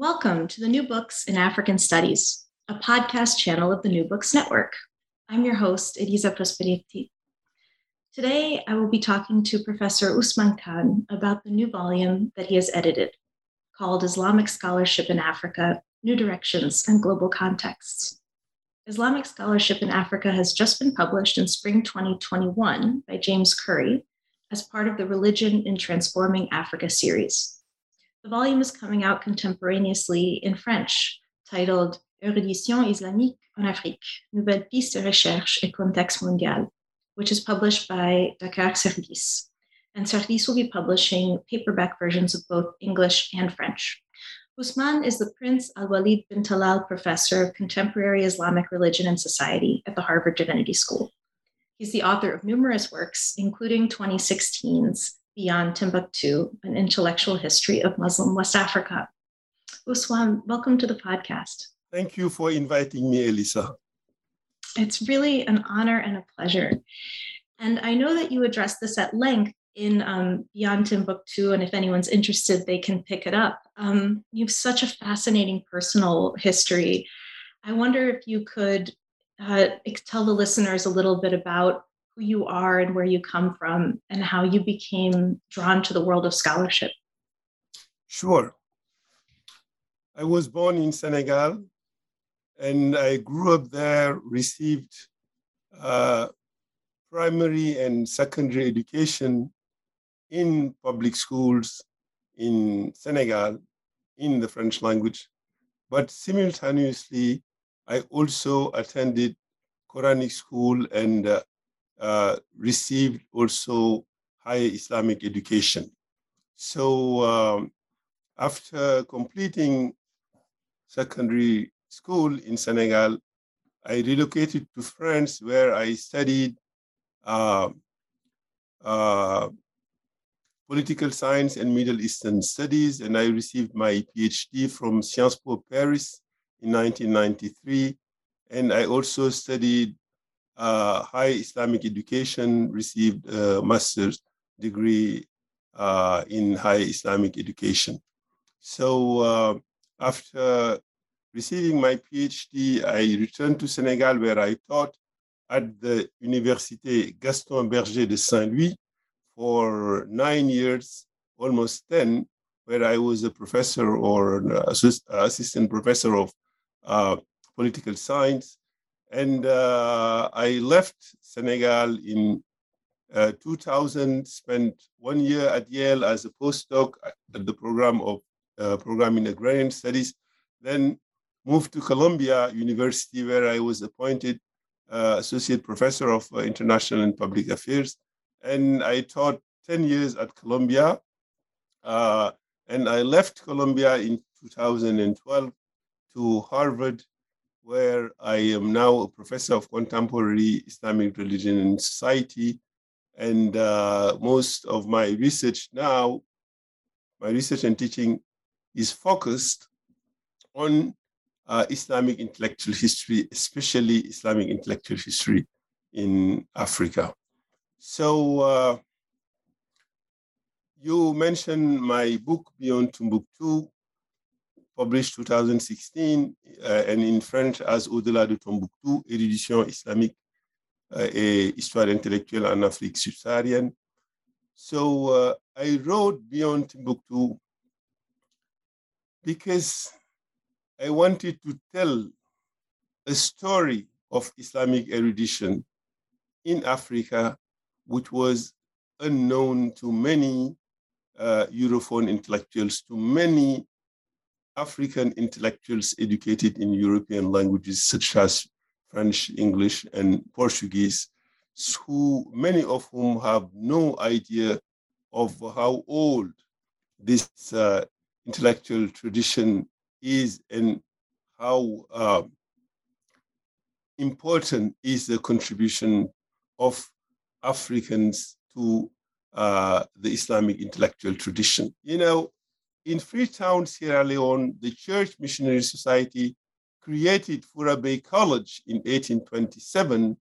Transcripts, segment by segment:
Welcome to the New Books in African Studies, a podcast channel of the New Books Network. I'm your host, Elisa Prosperetti. Today, I will be talking to Professor Ousmane Kane about the new volume that he has edited called Islamic Scholarship in Africa New Directions and Global Contexts. Islamic Scholarship in Africa has just been published in spring 2021 by James Currey as part of the Religion in Transforming Africa series. The volume is coming out contemporaneously in French, titled Érudition islamique en Afrique, Nouvelles pistes de recherche et contexte mondial, which is published by Dakar Service. And Service will be publishing paperback versions of both English and French. Ousmane is the Prince Al Walid bin Talal Professor of Contemporary Islamic Religion and Society at the Harvard Divinity School. He's the author of numerous works, including 2016's Beyond Timbuktu, an intellectual history of Muslim West Africa. Ousmane, welcome to the podcast. Thank you for inviting me, Elisa. It's really an honor and a pleasure. And I know that you addressed this at length in um, Beyond Timbuktu, and if anyone's interested, they can pick it up. Um, you have such a fascinating personal history. I wonder if you could uh, tell the listeners a little bit about who you are and where you come from and how you became drawn to the world of scholarship. Sure. I was born in Senegal and I grew up there, received uh, primary and secondary education in public schools in Senegal in the French language. But simultaneously, I also attended Quranic school and uh, uh, received also higher Islamic education. So um, after completing secondary school in Senegal, I relocated to France where I studied uh, uh, political science and Middle Eastern studies, and I received my PhD from Sciences Po Paris in 1993. And I also studied uh, high Islamic education, received a master's degree uh, in high Islamic education. So uh, after receiving my PhD, I returned to Senegal where I taught at the Université Gaston Berger de Saint-Louis for nine years, almost 10, where I was a professor or an assist, assistant professor of uh, political science. And uh, I left Senegal in uh, 2000, spent one year at Yale as a postdoc at the program of uh, program in agrarian studies, then moved to Columbia University where I was appointed uh, associate professor of uh, international and public affairs. And I taught 10 years at Columbia. Uh, and I left Columbia in 2012 to Harvard where I am now a professor of contemporary Islamic religion and society. And uh, most of my research now, my research and teaching is focused on uh, Islamic intellectual history, especially Islamic intellectual history in Africa. So uh, you mentioned my book, Beyond Timbuktu, published 2016 uh, and in French as Au-delà de Tombouctou, érudition islamique uh, et histoire intellectuelle en Afrique subsaharienne. So uh, I wrote Beyond Timbuktu because I wanted to tell a story of Islamic erudition in Africa, which was unknown to many uh, Europhone intellectuals, to many African intellectuals educated in European languages such as French, English, and Portuguese, who many of whom have no idea of how old this uh, intellectual tradition is and how uh, important is the contribution of Africans to uh, the Islamic intellectual tradition. You know, in Freetown, Sierra Leone, the Church Missionary Society created Fourah Bay College in 1827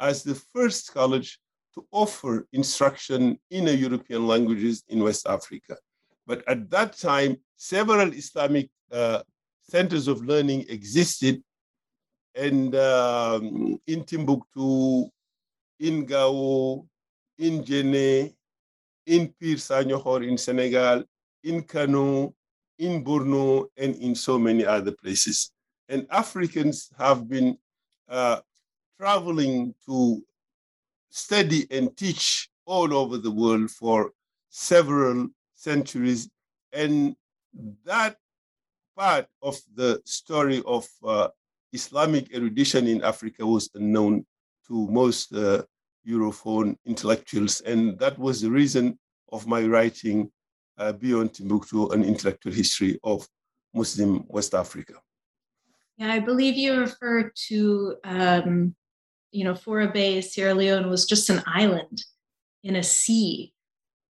as the first college to offer instruction in European languages in West Africa. But at that time, several Islamic uh, centers of learning existed, and um, in Timbuktu, in Gao, in Djenné, in Pire Saniokhor in Senegal, in Kano, in Borno, and in so many other places. And Africans have been uh, traveling to study and teach all over the world for several centuries. And that part of the story of uh, Islamic erudition in Africa was unknown to most uh, Europhone intellectuals. And that was the reason of my writing uh, Beyond Timbuktu, an intellectual history of Muslim West Africa. Yeah, I believe you refer to, um, you know, Fourah Bay, Sierra Leone was just an island in a sea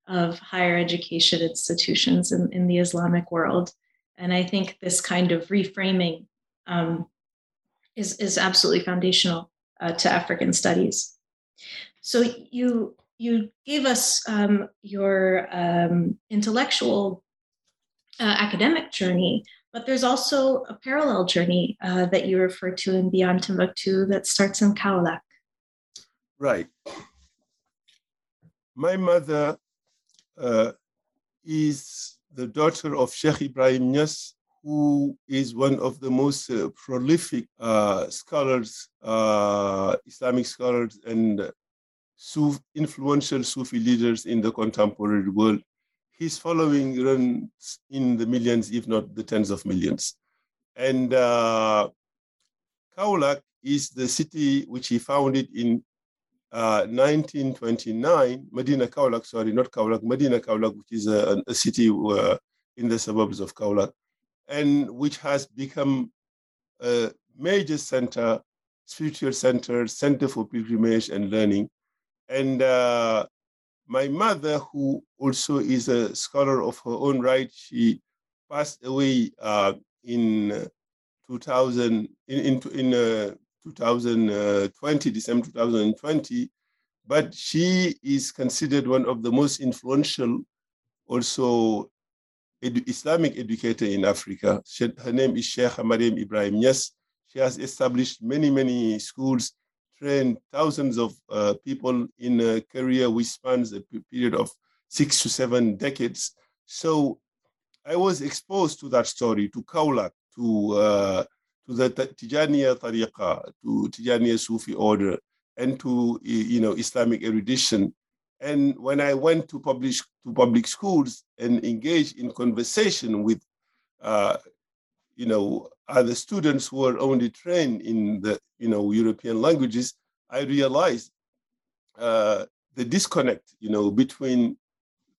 of higher education institutions in, in the Islamic world. And I think this kind of reframing um, is, is absolutely foundational uh, to African studies. So you you gave us um, your um, intellectual uh, academic journey, but there's also a parallel journey uh, that you refer to in Beyond Timbuktu that starts in Kaolack. Right. My mother uh, is the daughter of Sheikh Ibrahim Niass, who is one of the most uh, prolific uh, scholars, uh, Islamic scholars, and Suf, influential Sufi leaders in the contemporary world. His following runs in the millions, if not the tens of millions. And uh, Kaolack is the city which he founded in uh, 1929, Medina Kaolack, sorry, not Kaolack, Medina Kaolack, which is a, a city uh, in the suburbs of Kaolack, and which has become a major center, spiritual center, center for pilgrimage and learning and uh, my mother, who also is a scholar of her own right, she passed away uh, in 2000, in, in, in uh, 2020, December 2020. But she is considered one of the most influential, also Islamic educator in Africa. She, her name is Sheikh Mariam Ibrahim Niass, She has established many, many schools trained thousands of uh, people in a career which spans a period of six to seven decades. So I was exposed to that story, to Kaolack, to, uh, to the Tijaniya Tariqa, to Tijaniya Sufi order, and to you know Islamic erudition. And when I went to publish to public schools and engaged in conversation with uh, you know other students who are only trained in the you know European languages, I realized uh, the disconnect you know between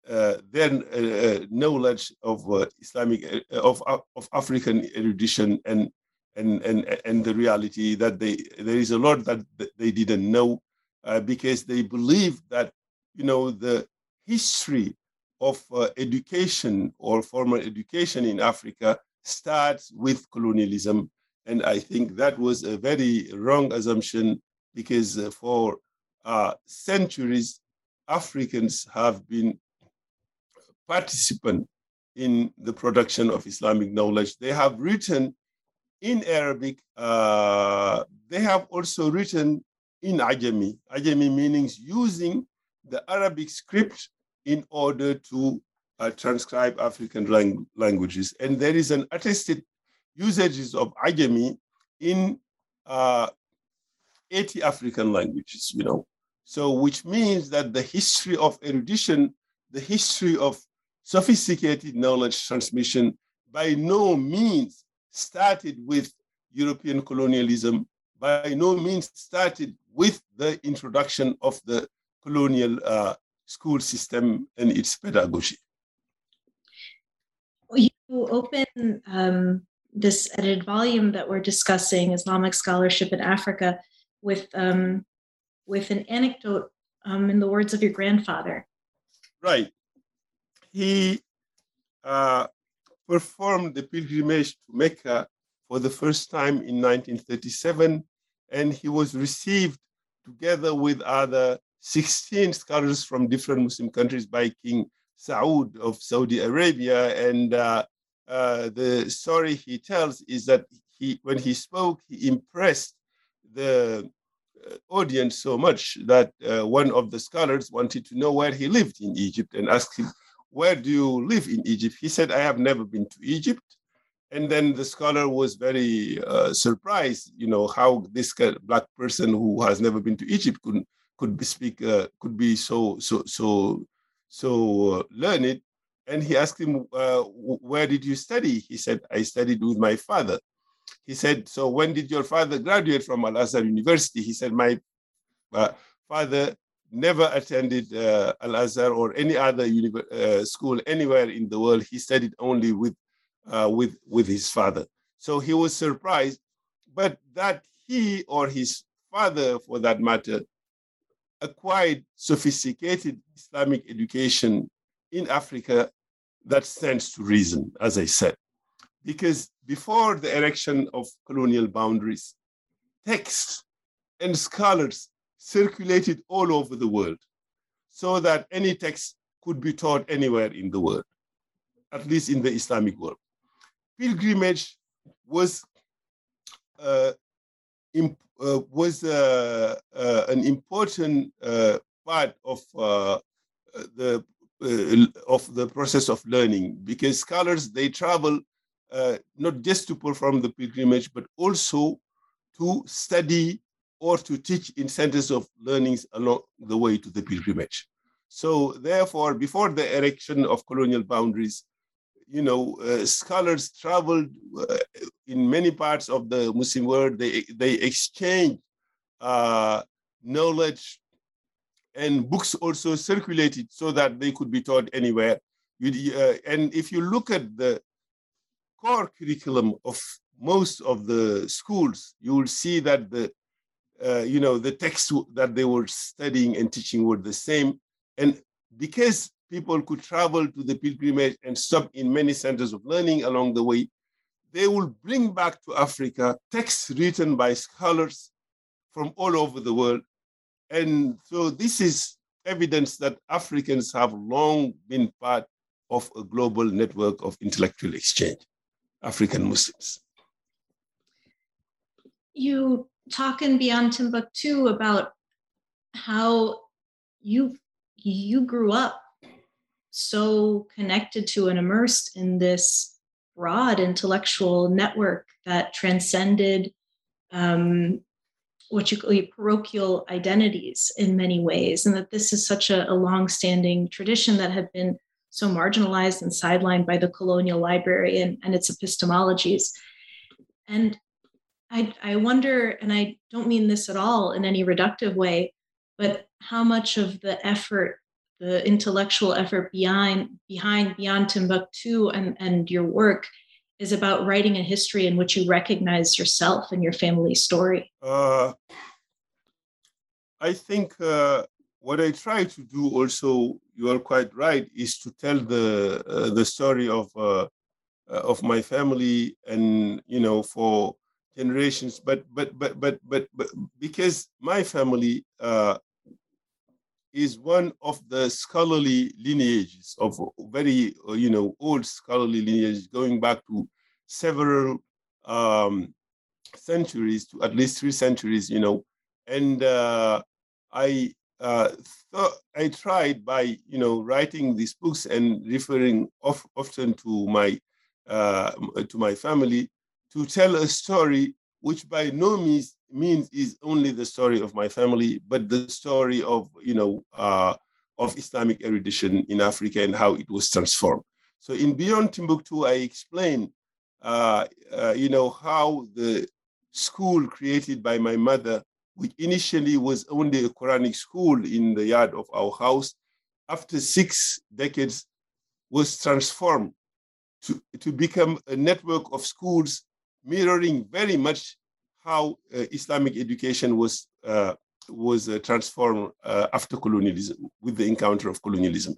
uh, their uh, knowledge of uh, Islamic uh, of of African erudition and and and and the reality that they there is a lot that they didn't know uh, because they believe that you know the history of education or formal education in Africa starts with colonialism. And I think that was a very wrong assumption because uh, for uh, centuries, Africans have been participant in the production of Islamic knowledge. They have written in Arabic. Uh, they have also written in Ajami. Ajami means using the Arabic script in order to uh, transcribe African lang- languages. And there is an attested usages of Ajami in uh, 80 African languages, you know. So, which means that the history of erudition, the history of sophisticated knowledge transmission, by no means started with European colonialism, by no means started with the introduction of the colonial uh, school system and its pedagogy you open um, this edited volume that we're discussing, Islamic scholarship in Africa, with um, with an anecdote um, in the words of your grandfather. Right. He uh, performed the pilgrimage to Mecca for the first time in 1937, and he was received together with other 16 scholars from different Muslim countries by King Saud of Saudi Arabia. And uh, uh, the story he tells is that he, when he spoke, he impressed the uh, audience so much that uh, one of the scholars wanted to know where he lived in Egypt and asked him, Where do you live in Egypt? He said, I have never been to Egypt. And then the scholar was very uh, surprised, you know, how this black person who has never been to Egypt could could be speak uh, could be so so so so uh, learned. And he asked him, uh, "Where did you study?" He said, "I studied with my father." He said, "So when did your father graduate from Al Azhar University?" He said, "My uh, father never attended uh, Al Azhar or any other school anywhere in the world. He studied only with uh, with, with his father. So he was surprised, but that he or his father, for that matter, acquired sophisticated Islamic education in Africa, that stands to reason, as I said. Because before the erection of colonial boundaries, texts and scholars circulated all over the world so that any text could be taught anywhere in the world, at least in the Islamic world pilgrimage was uh, imp, uh, was uh, uh an important uh, part of uh, of the process of learning because scholars they travel not just to perform the pilgrimage but also to study or to teach in centers of learnings along the way to the pilgrimage. So therefore, before the erection of colonial boundaries, you know, uh, scholars traveled uh, in many parts of the Muslim world. They they exchanged uh, knowledge, and books also circulated so that they could be taught anywhere. You, uh, and if you look at the core curriculum of most of the schools, you will see that the uh, you know the texts that they were studying and teaching were the same. And because people could travel to the pilgrimage and stop in many centers of learning along the way. They will bring back to Africa texts written by scholars from all over the world. And so this is evidence that Africans have long been part of a global network of intellectual exchange, African Muslims. You talk in Beyond Timbuktu about how you you grew up so connected to and immersed in this broad intellectual network that transcended um, what you call parochial identities in many ways, and that this is such a, a long-standing tradition that had been so marginalized and sidelined by the colonial library and, and its epistemologies. And I, I wonder, and I don't mean this at all in any reductive way, but how much of the effort the intellectual effort behind behind beyond Timbuktu and, and your work is about writing a history in which you recognize yourself and your family story? Uh, I think uh, what I try to do also, you are quite right, is to tell the uh, the story of uh, uh, of my family and you know for generations. But but but but but, but because my family uh, is one of the scholarly lineages of very, uh, you know, old scholarly lineages going back to several um, centuries, to at least three centuries, you know. And uh, I uh, thought I tried by, you know, writing these books and referring of, often to my uh, to my family to tell a story which by no means means is only the story of my family, but the story of you know uh, of Islamic erudition in Africa and how it was transformed. So in Beyond Timbuktu, I explain uh, uh, you know how the school created by my mother, which initially was only a Quranic school in the yard of our house, after six decades was transformed to, to become a network of schools mirroring very much how uh, Islamic education was uh, was uh, transformed after colonialism with the encounter of colonialism.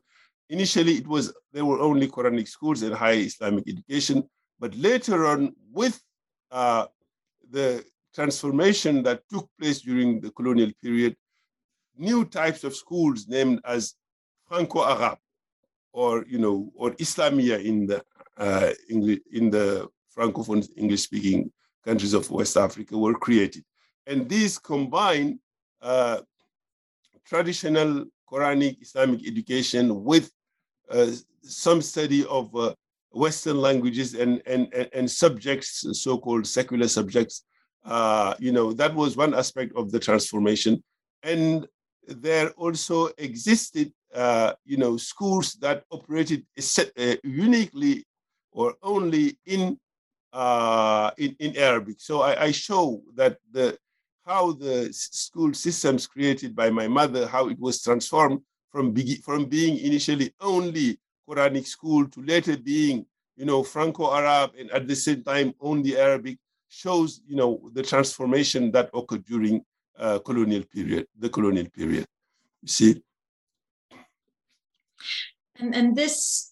Initially, it was there were only Quranic schools and high Islamic education, but later on, with the transformation that took place during the colonial period, new types of schools named as Franco-Arab, or you know, or Islamia in the uh, in the francophone English-speaking countries of West Africa were created, and these combine uh, traditional Quranic Islamic education with uh, some study of uh, Western languages and, and, and, subjects, so-called secular subjects. Uh, you know, that was one aspect of the transformation. And there also existed, uh, you know, schools that operated uh, uniquely or only in, uh, in, in Arabic. So I, I show that the how the school systems created by my mother, how it was transformed from, from being initially only Quranic school to later being, you know, Franco-Arab and at the same time only Arabic shows, you know, the transformation that occurred during uh, colonial period, the colonial period. You see? And, and this,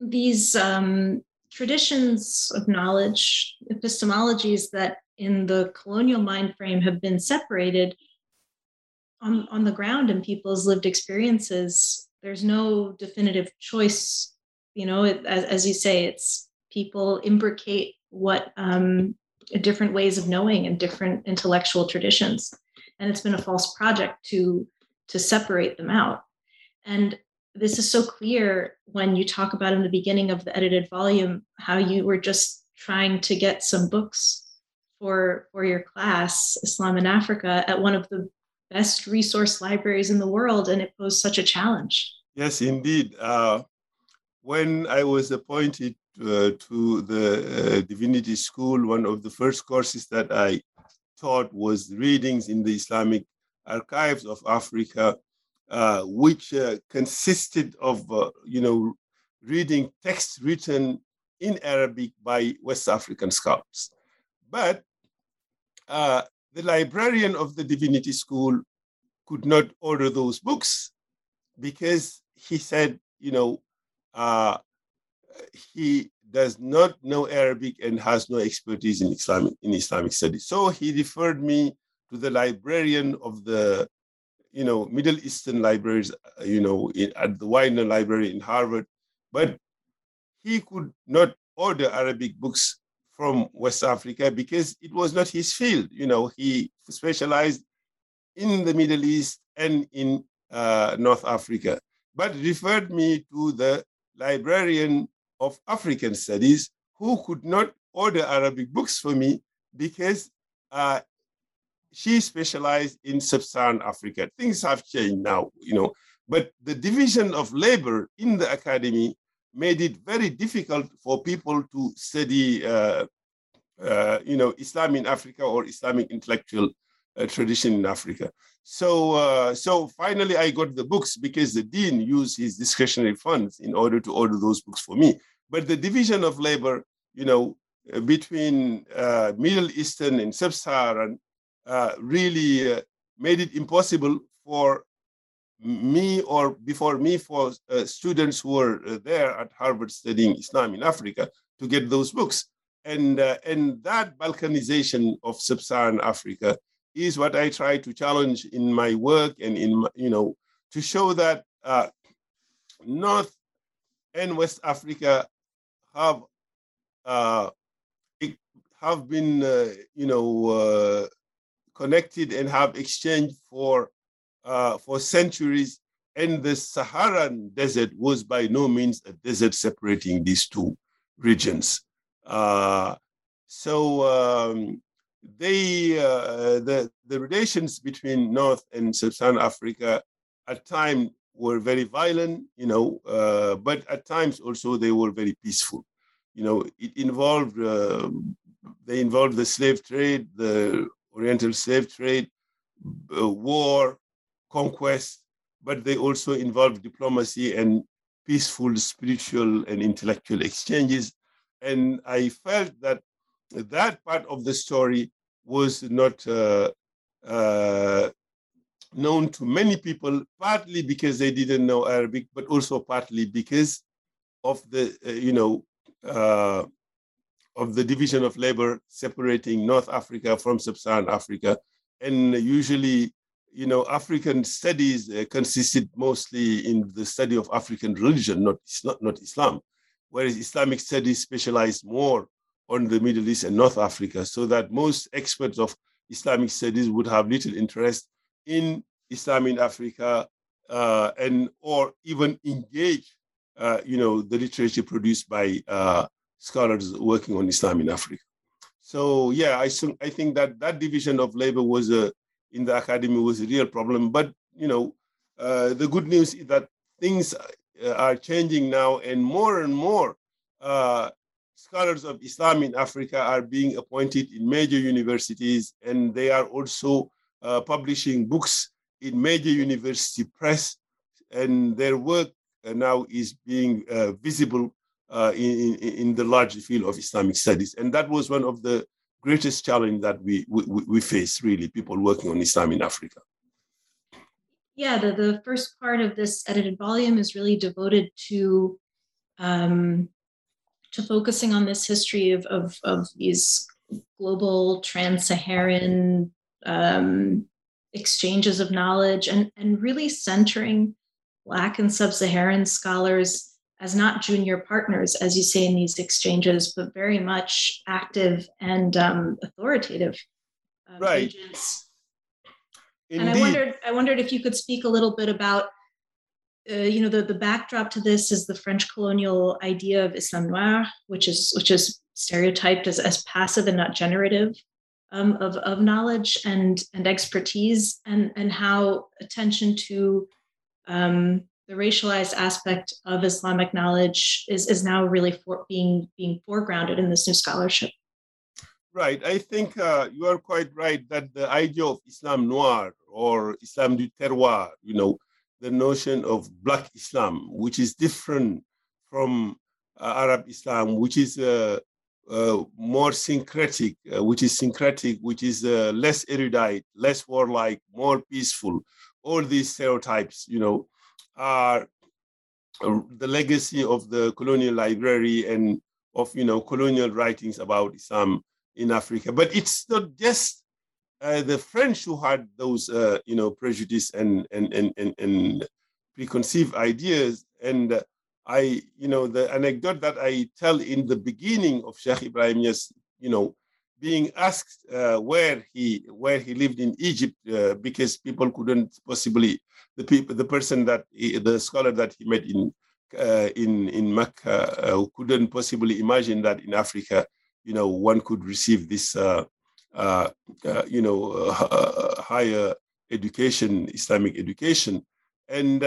these um, traditions of knowledge, epistemologies that in the colonial mind frame have been separated on, on the ground in people's lived experiences. There's no definitive choice you know it, as, as you say it's people imbricate what um, different ways of knowing and different intellectual traditions. And it's been a false project to to separate them out. And this is so clear when you talk about in the beginning of the edited volume how you were just trying to get some books for for your class islam in africa at one of the best resource libraries in the world and it posed such a challenge. Yes indeed. Uh, when i was appointed uh, to the uh, divinity school one of the first courses that i taught was readings in the islamic archives of africa uh, which uh, consisted of uh, you know reading texts written in arabic by west african scholars but uh, the librarian of the divinity school could not order those books because he said, you know, uh, he does not know Arabic and has no expertise in Islamic in Islamic studies. So he referred me to the librarian of the, you know, Middle Eastern libraries, uh, you know, in, at the Widener Library in Harvard, but he could not order Arabic books from West Africa because it was not his field. You know, he specialized in the Middle East and in uh, North Africa, but referred me to the librarian of African studies who could not order Arabic books for me because uh, she specialized in sub-Saharan Africa. Things have changed now, you know, but the division of labor in the academy made it very difficult for people to study, uh, uh, you know, Islam in Africa or Islamic intellectual uh, tradition in Africa. So, uh, so finally, I got the books because the dean used his discretionary funds in order to order those books for me. But the division of labor, you know, between uh, Middle Eastern and Sub-Saharan, really made it impossible for me or before me for uh, students who were uh, there at Harvard studying Islam in Africa to get those books. And, uh, and that balkanization of sub-Saharan Africa is what I try to challenge in my work and in, my, you know, to show that uh, North and West Africa have uh, have been, uh, you know, connected and have exchanged for uh, for centuries, and the Saharan desert was by no means a desert separating these two regions. Uh, so um, they, uh, the, the relations between North and Sub-Saharan Africa at times were very violent, you know, uh, but at times also they were very peaceful. You know, it involved, uh, they involved the slave trade, the Oriental slave trade, uh, war, conquest, but they also involve diplomacy and peaceful spiritual and intellectual exchanges. And I felt that that part of the story was not uh, uh, known to many people, partly because they didn't know Arabic, but also partly because of the, uh, you know, uh, of the division of labor separating North Africa from Sub-Saharan Africa. And usually, you know, African studies uh, consisted mostly in the study of African religion, not, not, not Islam, whereas Islamic studies specialized more on the Middle East and North Africa, so that most experts of Islamic studies would have little interest in Islam in Africa uh, and or even engage, uh, you know, the literature produced by uh, scholars working on Islam in Africa. So yeah, I, I think that that division of labor was a, in the academy was a real problem. But you know, uh, the good news is that things uh, are changing now, and more and more uh, scholars of Islam in Africa are being appointed in major universities, and they are also uh, publishing books in major university press, and their work uh, now is being uh, visible uh, in, in the large field of Islamic studies. And that was one of the greatest challenge that we, we, we face, really, people working on Islam in Africa. Yeah, the, the first part of this edited volume is really devoted to um, to focusing on this history of, of, of these global trans-Saharan um, exchanges of knowledge and, and really centering Black and sub-Saharan scholars as not junior partners, as you say in these exchanges, but very much active and um, authoritative uh, right. agents. Indeed. And I wondered, I wondered if you could speak a little bit about, uh, you know, the, the backdrop to this is the French colonial idea of Islam noir, which is which is stereotyped as, as passive and not generative um, of, of knowledge and and expertise, and and how attention to um, the racialized aspect of Islamic knowledge is, is now really for, being being foregrounded in this new scholarship. Right. I think uh, you are quite right that the idea of Islam noir or Islam du terroir, you know, the notion of Black Islam, which is different from uh, Arab Islam, which is uh, uh more syncretic, uh, which is syncretic, which is uh, less erudite, less warlike, more peaceful. All these stereotypes, you know, are uh, the legacy of the colonial library and of you know colonial writings about Islam in Africa. But it's not just uh, the French who had those uh, you know prejudice and and and and, and preconceived ideas. And uh, I you know the anecdote that I tell in the beginning of Sheikh Ibrahim Niass, you know being asked uh, where he where he lived in Egypt uh, because people couldn't possibly the people the person that he, the scholar that he met in uh, in in Mecca uh, couldn't possibly imagine that in Africa you know one could receive this uh, uh, you know higher education Islamic education. And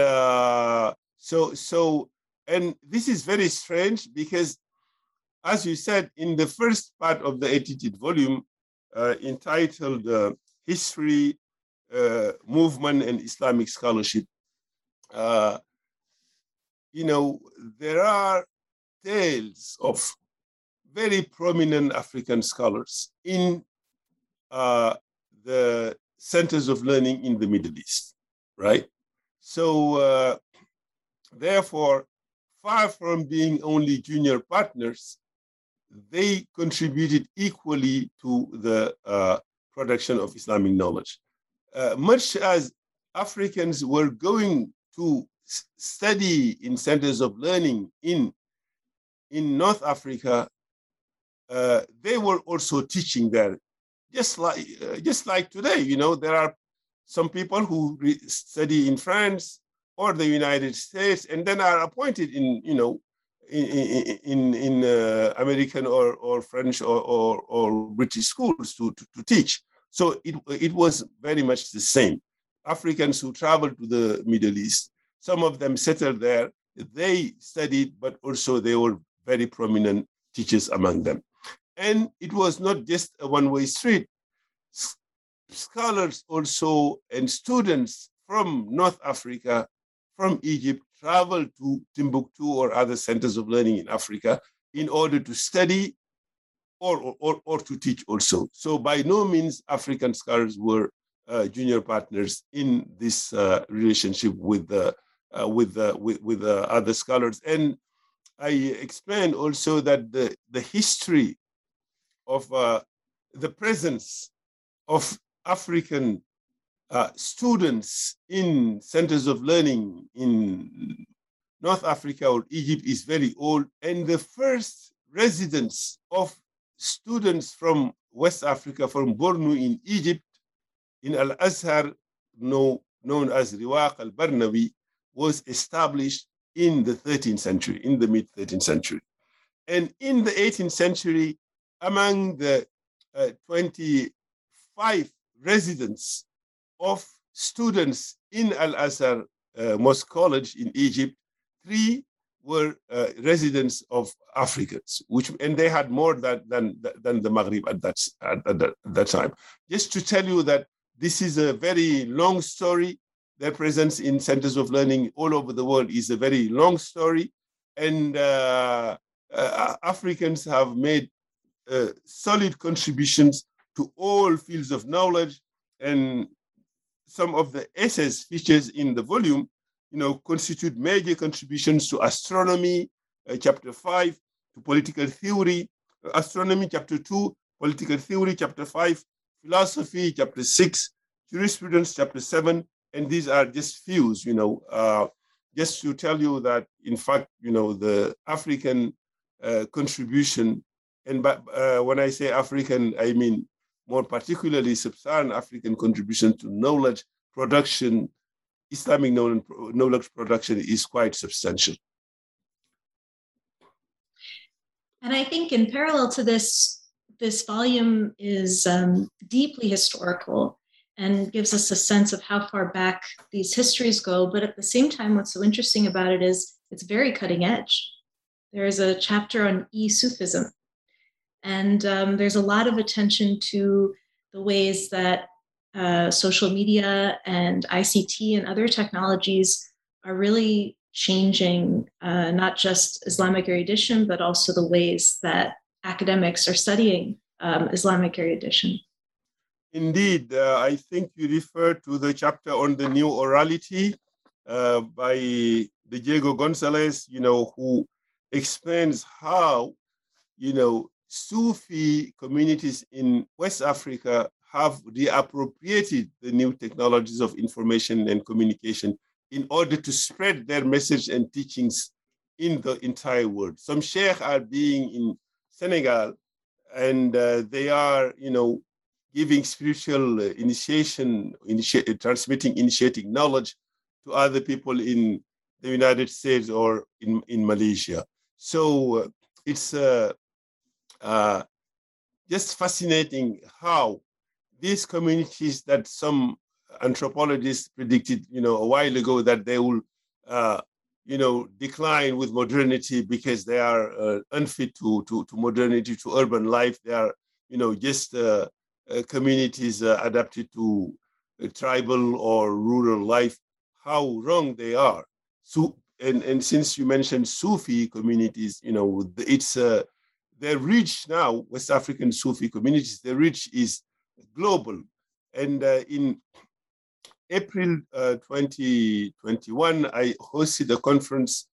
so so and this is very strange because as you said, in the first part of the edited volume uh, entitled uh, History, uh, Movement, and Islamic Scholarship, uh, you know, there are tales of very prominent African scholars in uh, the centers of learning in the Middle East, right? So, uh, therefore, far from being only junior partners, they contributed equally to the uh, production of Islamic knowledge. Uh, much as Africans were going to study in centers of learning in, in North Africa, uh, they were also teaching there. Just like, uh, just like today, you know, there are some people who study in France or the United States and then are appointed in, you know, in in, uh, American or, or French or, or, or British schools to, to, to, teach. So it, it was very much the same. Africans who traveled to the Middle East, some of them settled there, they studied, but also they were very prominent teachers among them. And it was not just a one-way street. Scholars also and students from North Africa, from Egypt, travel to Timbuktu or other centers of learning in Africa in order to study or, or, or to teach also. So by no means African scholars were uh, junior partners in this uh, relationship with the uh, with the with, with the other scholars. And I explained also that the the history of uh, the presence of African uh, students in centers of learning in North Africa or Egypt is very old, and the first residents of students from West Africa, from Bornu in Egypt, in Al Azhar, known as Riwaq al Barnawi, was established in the 13th century, in the mid 13th century. And in the 18th century, among the uh, 25 residents of students in Al Azhar uh, Mosque College in Egypt, three were uh, residents of Africans, which and they had more than than, than the Maghreb at that, at, at, at that time. Just to tell you that this is a very long story. Their presence in centers of learning all over the world is a very long story, and uh, uh, Africans have made uh, solid contributions to all fields of knowledge, and some of the essays features in the volume you know, constitute major contributions to astronomy, uh, chapter five, to political theory, uh, astronomy, chapter two, political theory, chapter five, philosophy, chapter six, jurisprudence, chapter seven, and these are just fews, you know, uh, just to tell you that, in fact, you know, the African uh, contribution, and uh, when I say African, I mean more particularly sub-Saharan African contribution to knowledge production, Islamic knowledge production is quite substantial. And I think in parallel to this, this volume is um, deeply historical and gives us a sense of how far back these histories go. But at the same time, what's so interesting about it is it's very cutting edge. There is a chapter on e Sufism, and um, there's a lot of attention to the ways that uh, social media and ICT and other technologies are really changing uh, not just Islamic erudition, but also the ways that academics are studying um, Islamic erudition. Indeed, uh, I think you refer to the chapter on the new orality uh, by Diego Gonzalez, you know, who explains how, you know, Sufi communities in West Africa have reappropriated the new technologies of information and communication in order to spread their message and teachings in the entire world. Some sheikh are being in Senegal and uh, they are, you know, giving spiritual initiation, initi- transmitting, initiating knowledge to other people in the United States or in, in Malaysia. So uh, it's uh, uh, just fascinating how these communities that some anthropologists predicted, you know, a while ago that they will, uh, you know, decline with modernity because they are uh, unfit to, to, to modernity, to urban life. They are, you know, just uh, uh communities uh, adapted to tribal or rural life. How wrong they are. So, and, and since you mentioned Sufi communities, you know, it's their reach now, West African Sufi communities, the reach is global. And uh, in April uh, 2021, I hosted a conference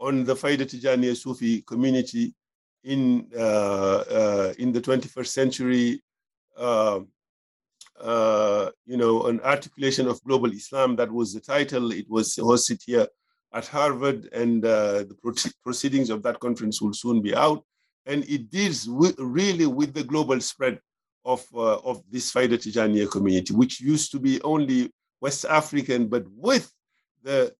on the Faida Tijaniya Sufi community in, uh, uh in the 21st century, uh, uh, you know, an articulation of global Islam. That was the title. It was hosted here at Harvard, and the proceedings of that conference will soon be out. And it deals with, really with the global spread of, uh, of this Faida Tijaniya community, which used to be only West African, but with the,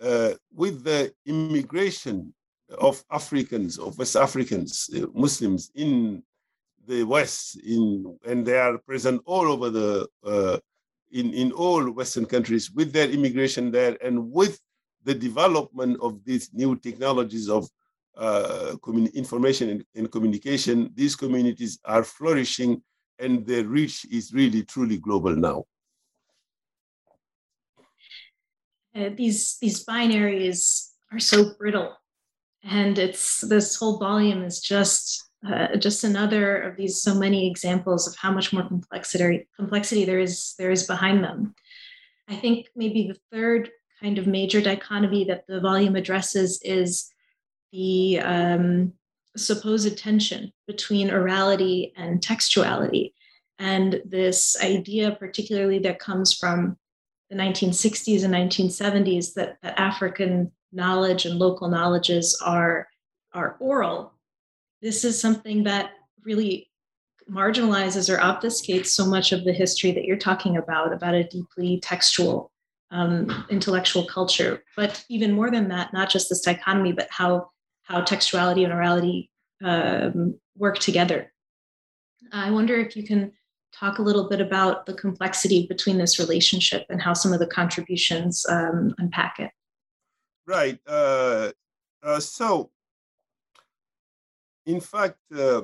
uh, with the immigration of Africans, of West Africans, uh, Muslims in the West, in, and they are present all over the, uh, in, in all Western countries with their immigration there and with the development of these new technologies of uh, information and, and, communication, these communities are flourishing and their reach is really truly global now. Uh, these, these binaries are so brittle and it's this whole volume is just uh, just another of these so many examples of how much more complexity complexity there is there is behind them. I think maybe the third kind of major dichotomy that the volume addresses is the um, supposed tension between orality and textuality. And this idea, particularly that comes from the 1960s and 1970s, that, that African knowledge and local knowledges are, are oral. This is something that really marginalizes or obfuscates so much of the history that you're talking about, about a deeply textual um, intellectual culture. But even more than that, not just this dichotomy, but how how textuality and orality um, work together. I wonder if you can talk a little bit about the complexity between this relationship and how some of the contributions um, unpack it. Right. Uh, uh, so, in fact, uh,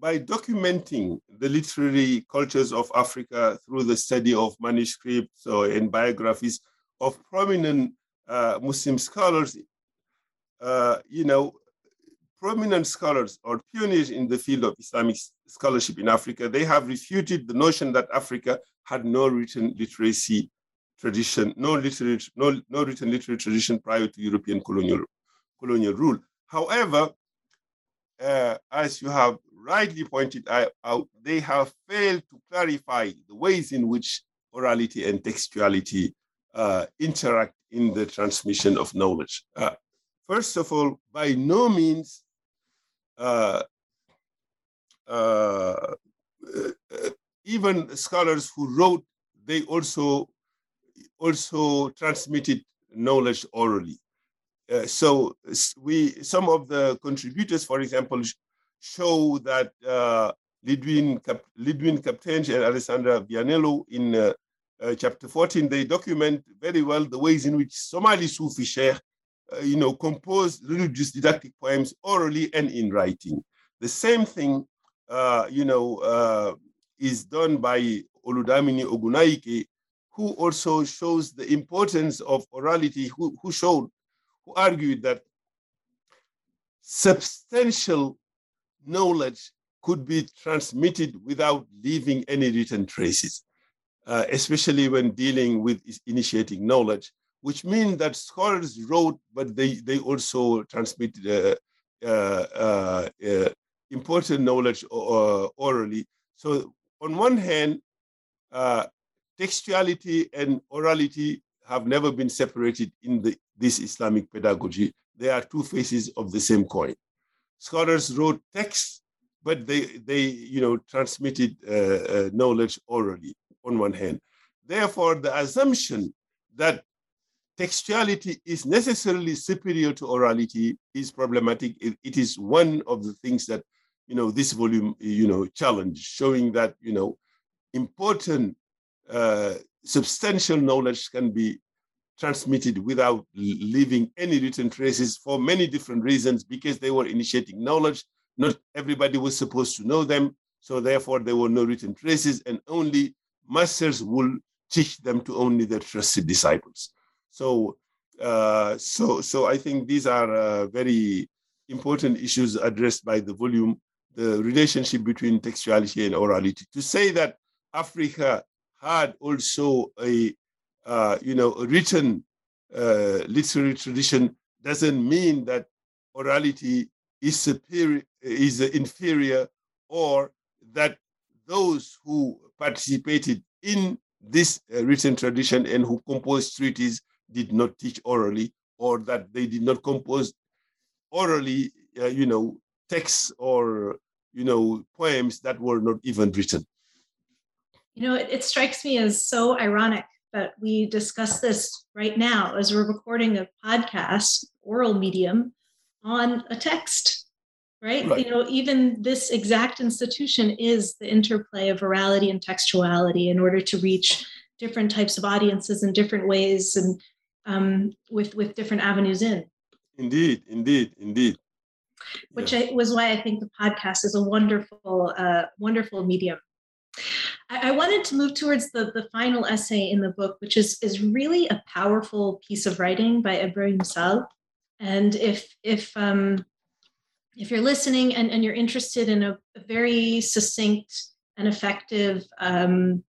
by documenting the literary cultures of Africa through the study of manuscripts or and biographies of prominent uh, Muslim scholars, uh, you know, prominent scholars or pioneers in the field of Islamic scholarship in Africa, they have refuted the notion that Africa had no written literacy tradition, no, literary, no, no written literary tradition prior to European colonial, colonial rule. However, uh, as you have rightly pointed out, they have failed to clarify the ways in which orality and textuality uh, interact in the transmission of knowledge. Uh, First of all, by no means uh, uh, even scholars who wrote, they also also transmitted knowledge orally. Uh, so we, some of the contributors, for example, show that uh, Lidwien, Cap, Lidwien Kapteijns and Alessandra Vianello in uh, uh, chapter 14, they document very well the ways in which Somali Sufi sheikh uh, you know, compose religious didactic poems orally and in writing. The same thing, uh, you know, uh, is done by Oludamini Ogunnaike, who also shows the importance of orality, who, who showed, who argued that substantial knowledge could be transmitted without leaving any written traces, uh, especially when dealing with initiating knowledge which means that scholars wrote, but they, they also transmitted uh, uh, uh, uh important knowledge uh, orally. So on one hand, uh, textuality and orality have never been separated in the, this Islamic pedagogy. They are two faces of the same coin. Scholars wrote texts, but they, they you know, transmitted knowledge orally on one hand. Therefore, the assumption that textuality is necessarily superior to orality is problematic. It, it is one of the things that, you know, this volume, you know, challenge, showing that, you know, important, uh, substantial knowledge can be transmitted without leaving any written traces for many different reasons because they were initiating knowledge. Not everybody was supposed to know them. So therefore, there were no written traces and only masters will teach them to only their trusted disciples. So, uh, so, so I think these are uh, very important issues addressed by the volume, the relationship between textuality and orality. To say that Africa had also a, uh, you know, a written uh, literary tradition doesn't mean that orality is superior, is inferior, or that those who participated in this uh, written tradition and who composed treaties did not teach orally or that they did not compose orally, uh, you know, texts or, you know, poems that were not even written. You know, it, it strikes me as so ironic that we discuss this right now as we're recording a podcast, oral medium, on a text, right? right? You know, even this exact institution is the interplay of orality and textuality in order to reach different types of audiences in different ways and um, with with different avenues in. Indeed, indeed, indeed. Which I, was why I think the podcast is a wonderful, uh, wonderful medium. I, I wanted to move towards the, the final essay in the book, which is, is really a powerful piece of writing by Ibrahim Sall. And if if um, if you're listening and, and you're interested in a, a very succinct and effective um,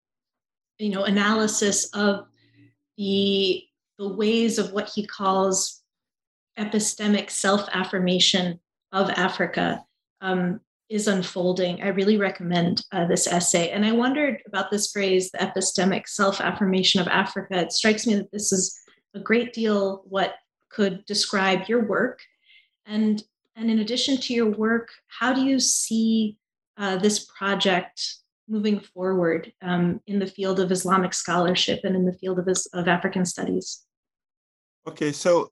you know analysis of the the ways of what he calls epistemic self-affirmation of Africa um, is unfolding. I really recommend uh, this essay. And I wondered about this phrase, the epistemic self affirmation of Africa. It strikes me that this is a great deal what could describe your work. And, and in addition to your work, how do you see uh, this project moving forward um, in the field of Islamic scholarship and in the field of, of African studies? Okay, so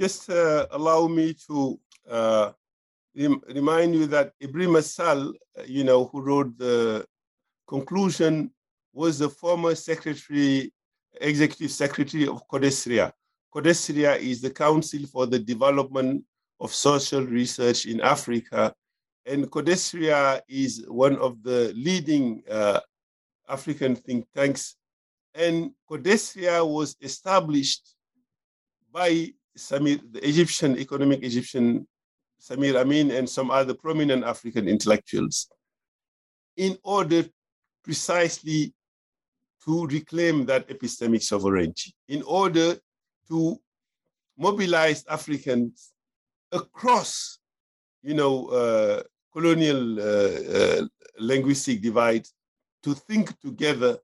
just uh, allow me to uh, remind you that Ibrahim Sall, you know, who wrote the conclusion, was the former secretary, executive secretary of CODESRIA. CODESRIA is the Council for the Development of Social Research in Africa. And CODESRIA is one of the leading uh, African think tanks. And CODESRIA was established by Samir, the Egyptian, economic Egyptian Samir Amin, and some other prominent African intellectuals in order precisely to reclaim that epistemic sovereignty, in order to mobilize Africans across, you know, uh, colonial uh, uh, linguistic divide to think together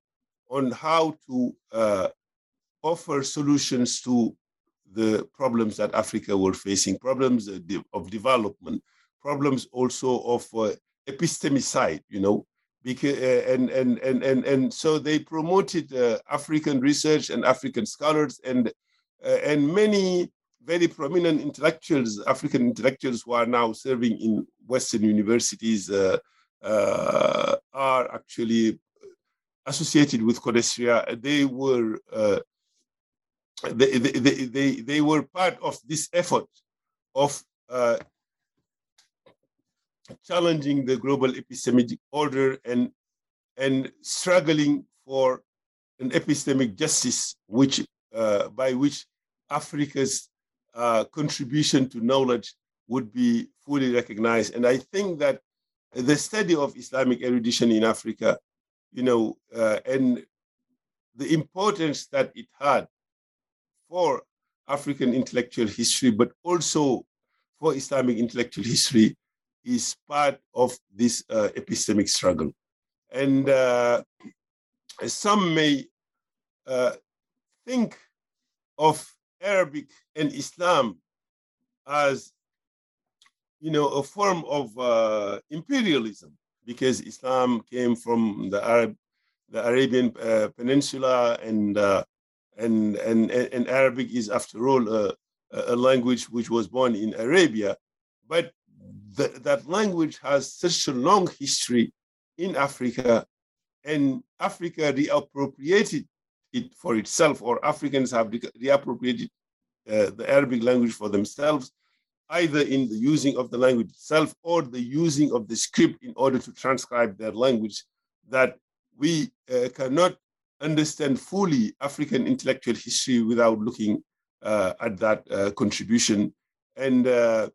on how to uh, offer solutions to the problems that Africa were facing, problems of development, problems also of uh, epistemicide, you know, because, uh, and, and, and, and, and so they promoted uh, African research and African scholars and, uh, and many very prominent intellectuals, African intellectuals who are now serving in Western universities uh, uh, are actually associated with CODESRIA. They were they, they, they, they were part of this effort of uh, challenging the global epistemic order and, and struggling for an epistemic justice which, uh, by which Africa's uh, contribution to knowledge would be fully recognized. And I think that the study of Islamic erudition in Africa, you know, uh, and the importance that it had for African intellectual history, but also for Islamic intellectual history, is part of this uh, epistemic struggle. And uh, some may uh, think of Arabic and Islam as, you know, a form of uh, imperialism because Islam came from the Arab, the Arabian uh, Peninsula, and uh, and, and, and Arabic is, after all, a, a language which was born in Arabia. But that language has such a long history in Africa, and Africa reappropriated it for itself, or Africans have reappropriated uh, the Arabic language for themselves, either in the using of the language itself or the using of the script in order to transcribe their language, that we uh, cannot understand fully African intellectual history without looking uh, at that uh, contribution. And uh,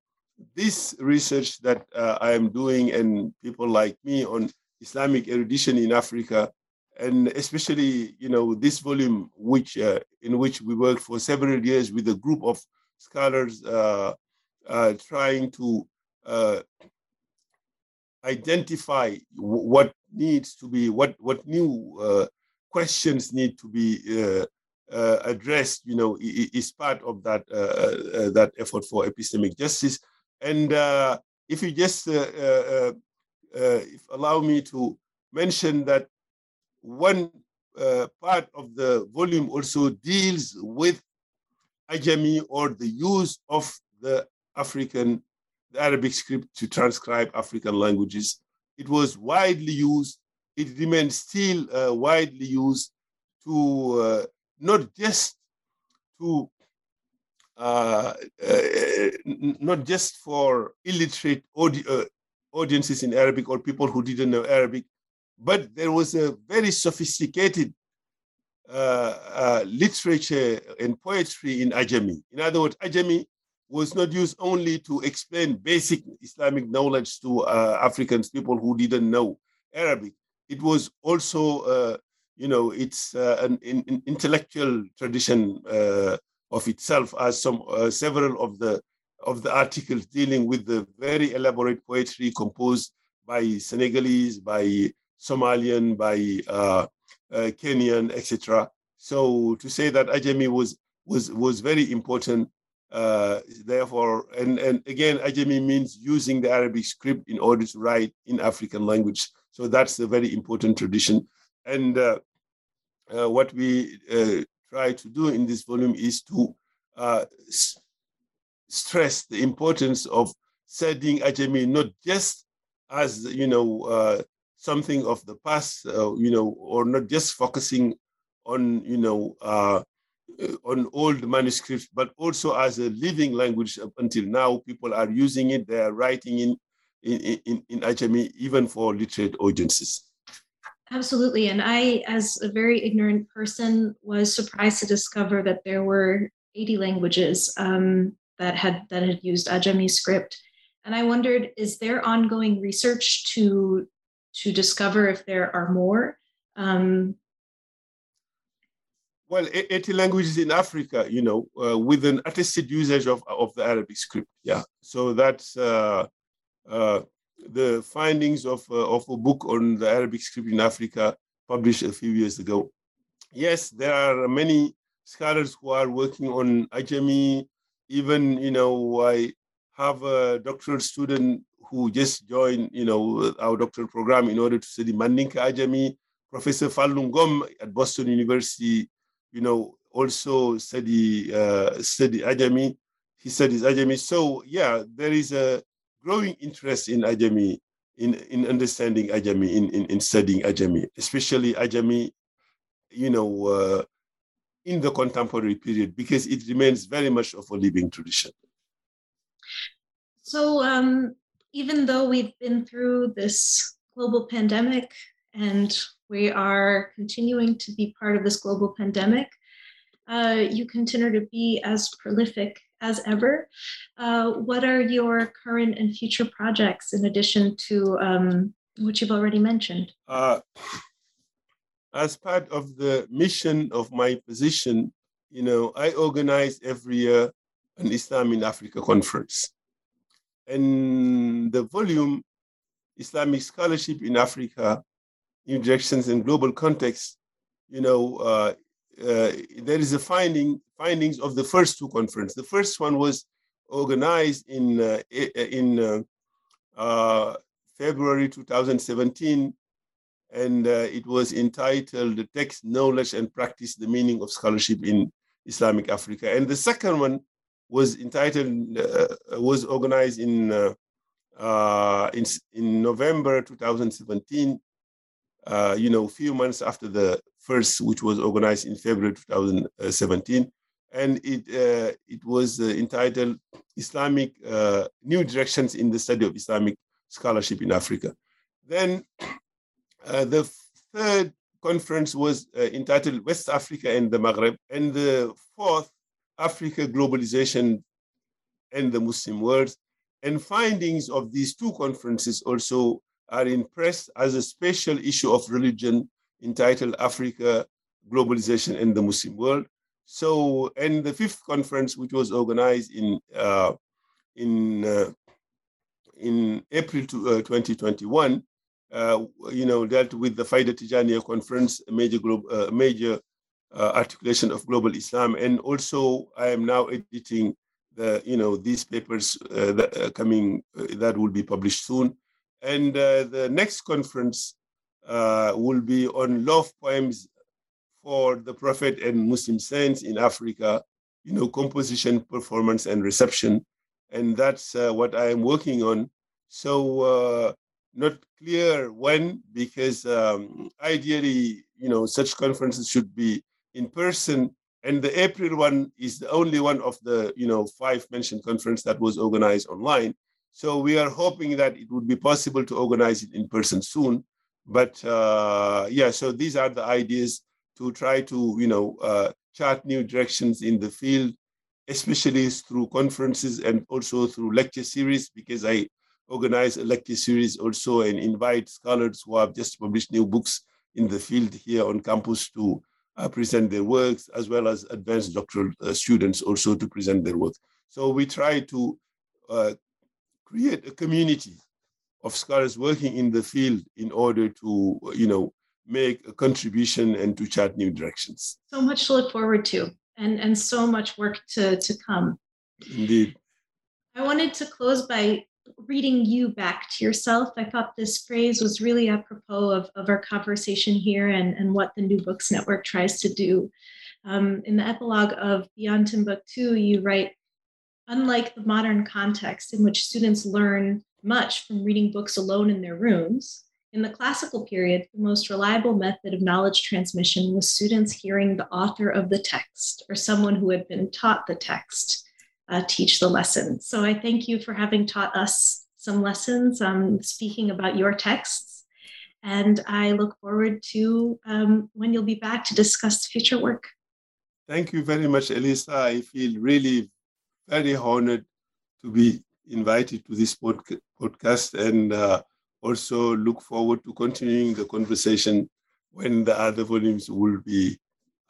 this research that uh, I am doing, and people like me on Islamic erudition in Africa, and especially, you know, this volume, which uh, in which we worked for several years with a group of scholars uh, trying to identify what needs to be what what new questions need to be uh, uh, addressed, you know, is part of that uh, that effort for epistemic justice. And if you just if allow me to mention that one uh, part of the volume also deals with Ajami or the use of the African, the Arabic script to transcribe African languages. It was widely used it remains still uh, widely used to uh, not just to uh, uh not just for illiterate audi- uh, audiences in Arabic or people who didn't know Arabic, but there was a very sophisticated uh, literature and poetry in Ajami. In other words, Ajami was not used only to explain basic Islamic knowledge to uh, Africans, people who didn't know Arabic. It was also, uh, you know, it's uh, an, an, intellectual tradition uh, of itself, as some uh, several of the of the articles dealing with the very elaborate poetry composed by Senegalese, by Somalian, by uh, Kenyan, etc. So to say that Ajami was was was very important uh, therefore, and, and again, Ajami means using the Arabic script in order to write in African language. So that's a very important tradition. And uh, uh, what we uh, try to do in this volume is to uh, s- stress the importance of studying Ajami not just as you know uh, something of the past, you know, or not just focusing on you know uh, on old manuscripts, but also as a living language up until now. People are using it, they are writing in, in, in, in Ajami, even for literate audiences. Absolutely. And I, as a very ignorant person, was surprised to discover that there were 80 languages um, that had that had used Ajami script. And I wondered, is there ongoing research to to discover if there are more? Um, well, 80 languages in Africa, you know, uh, with an attested usage of, of the Arabic script. Yeah. So that's uh, uh, the findings of, uh, of a book on the Arabic script in Africa published a few years ago. Yes, there are many scholars who are working on Ajami. Even, you know, I have a doctoral student who just joined, you know, our doctoral program in order to study Mandinka Ajami. Professor Fallou at Boston University you know, also study uh, study Ajami. He studies Ajami. So yeah, there is a growing interest in Ajami, in, in understanding Ajami, in, in, in studying Ajami, especially Ajami, you know, uh, in the contemporary period, because it remains very much of a living tradition. So um, even though we've been through this global pandemic and we are continuing to be part of this global pandemic. Uh, you continue to be as prolific as ever. Uh, what are your current and future projects in addition to um, what you've already mentioned? Uh, as part of the mission of my position, you know, I organize every year an Islam in Africa conference. And the volume, Islamic Scholarship in Africa, new directions in global context, you know, uh, uh, there is a finding findings of the first two conferences. The first one was organized in uh, in uh, uh, February 2017, and uh, it was entitled "The Text, Knowledge, and Practice: The Meaning of Scholarship in Islamic Africa." And the second one was entitled was organized in in in November 2017 uh, you know, a few months after the first, which was organized in February 2017. And it, uh, it was uh, entitled Islamic uh, New Directions in the Study of Islamic Scholarship in Africa. Then uh, the third conference was entitled West Africa and the Maghreb. And the fourth, Africa Globalization and the Muslim World. And findings of these two conferences also are in press as a special issue of religion entitled Africa, Globalization and the Muslim World. So, and the fifth conference, which was organized in uh, in uh, in April to, uh, 2021, uh, you know, dealt with the Faida Tijaniya conference, a major global, uh, major uh, articulation of global Islam, and also I am now editing the, you know, these papers that coming that will be published soon and uh, the next conference uh, will be on love poems for the Prophet and Muslim saints in Africa, you know, composition, performance, and reception. And that's uh, what I am working on. So, uh, not clear when, because um, ideally, you know, such conferences should be in person. And the April one is the only one of the, you know, five mentioned conference that was organized online. So we are hoping that it would be possible to organize it in person soon. But uh, yeah, so these are the ideas to try to, you know, uh, chart new directions in the field especially through conferences and also through lecture series, because I organize a lecture series also and invite scholars who have just published new books in the field here on campus to uh, present their works, as well as advanced doctoral uh, students also to present their work. So we try to uh, create a community of scholars working in the field in order to, you know, make a contribution and to chart new directions. So much to look forward to and, and so much work to, to come. Indeed. I wanted to close by reading you back to yourself. I thought this phrase was really apropos of, of our conversation here and, and what the New Books Network tries to do. Um, in the epilogue of Beyond Timbuktu, you write, unlike the modern context in which students learn much from reading books alone in their rooms, in the classical period, the most reliable method of knowledge transmission was students hearing the author of the text or someone who had been taught the text uh, teach the lesson. So I thank you for having taught us some lessons, um, speaking about your texts. And I look forward to um, when you'll be back to discuss future work. Thank you very much, Elisa. I feel really very honored to be invited to this podcast and uh, also look forward to continuing the conversation when the other volumes will be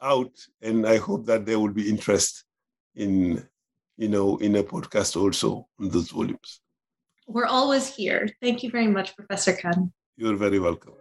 out. And I hope that there will be interest in you know, in a podcast also on those volumes. We're always here. Thank you very much, Professor Kane. You're very welcome.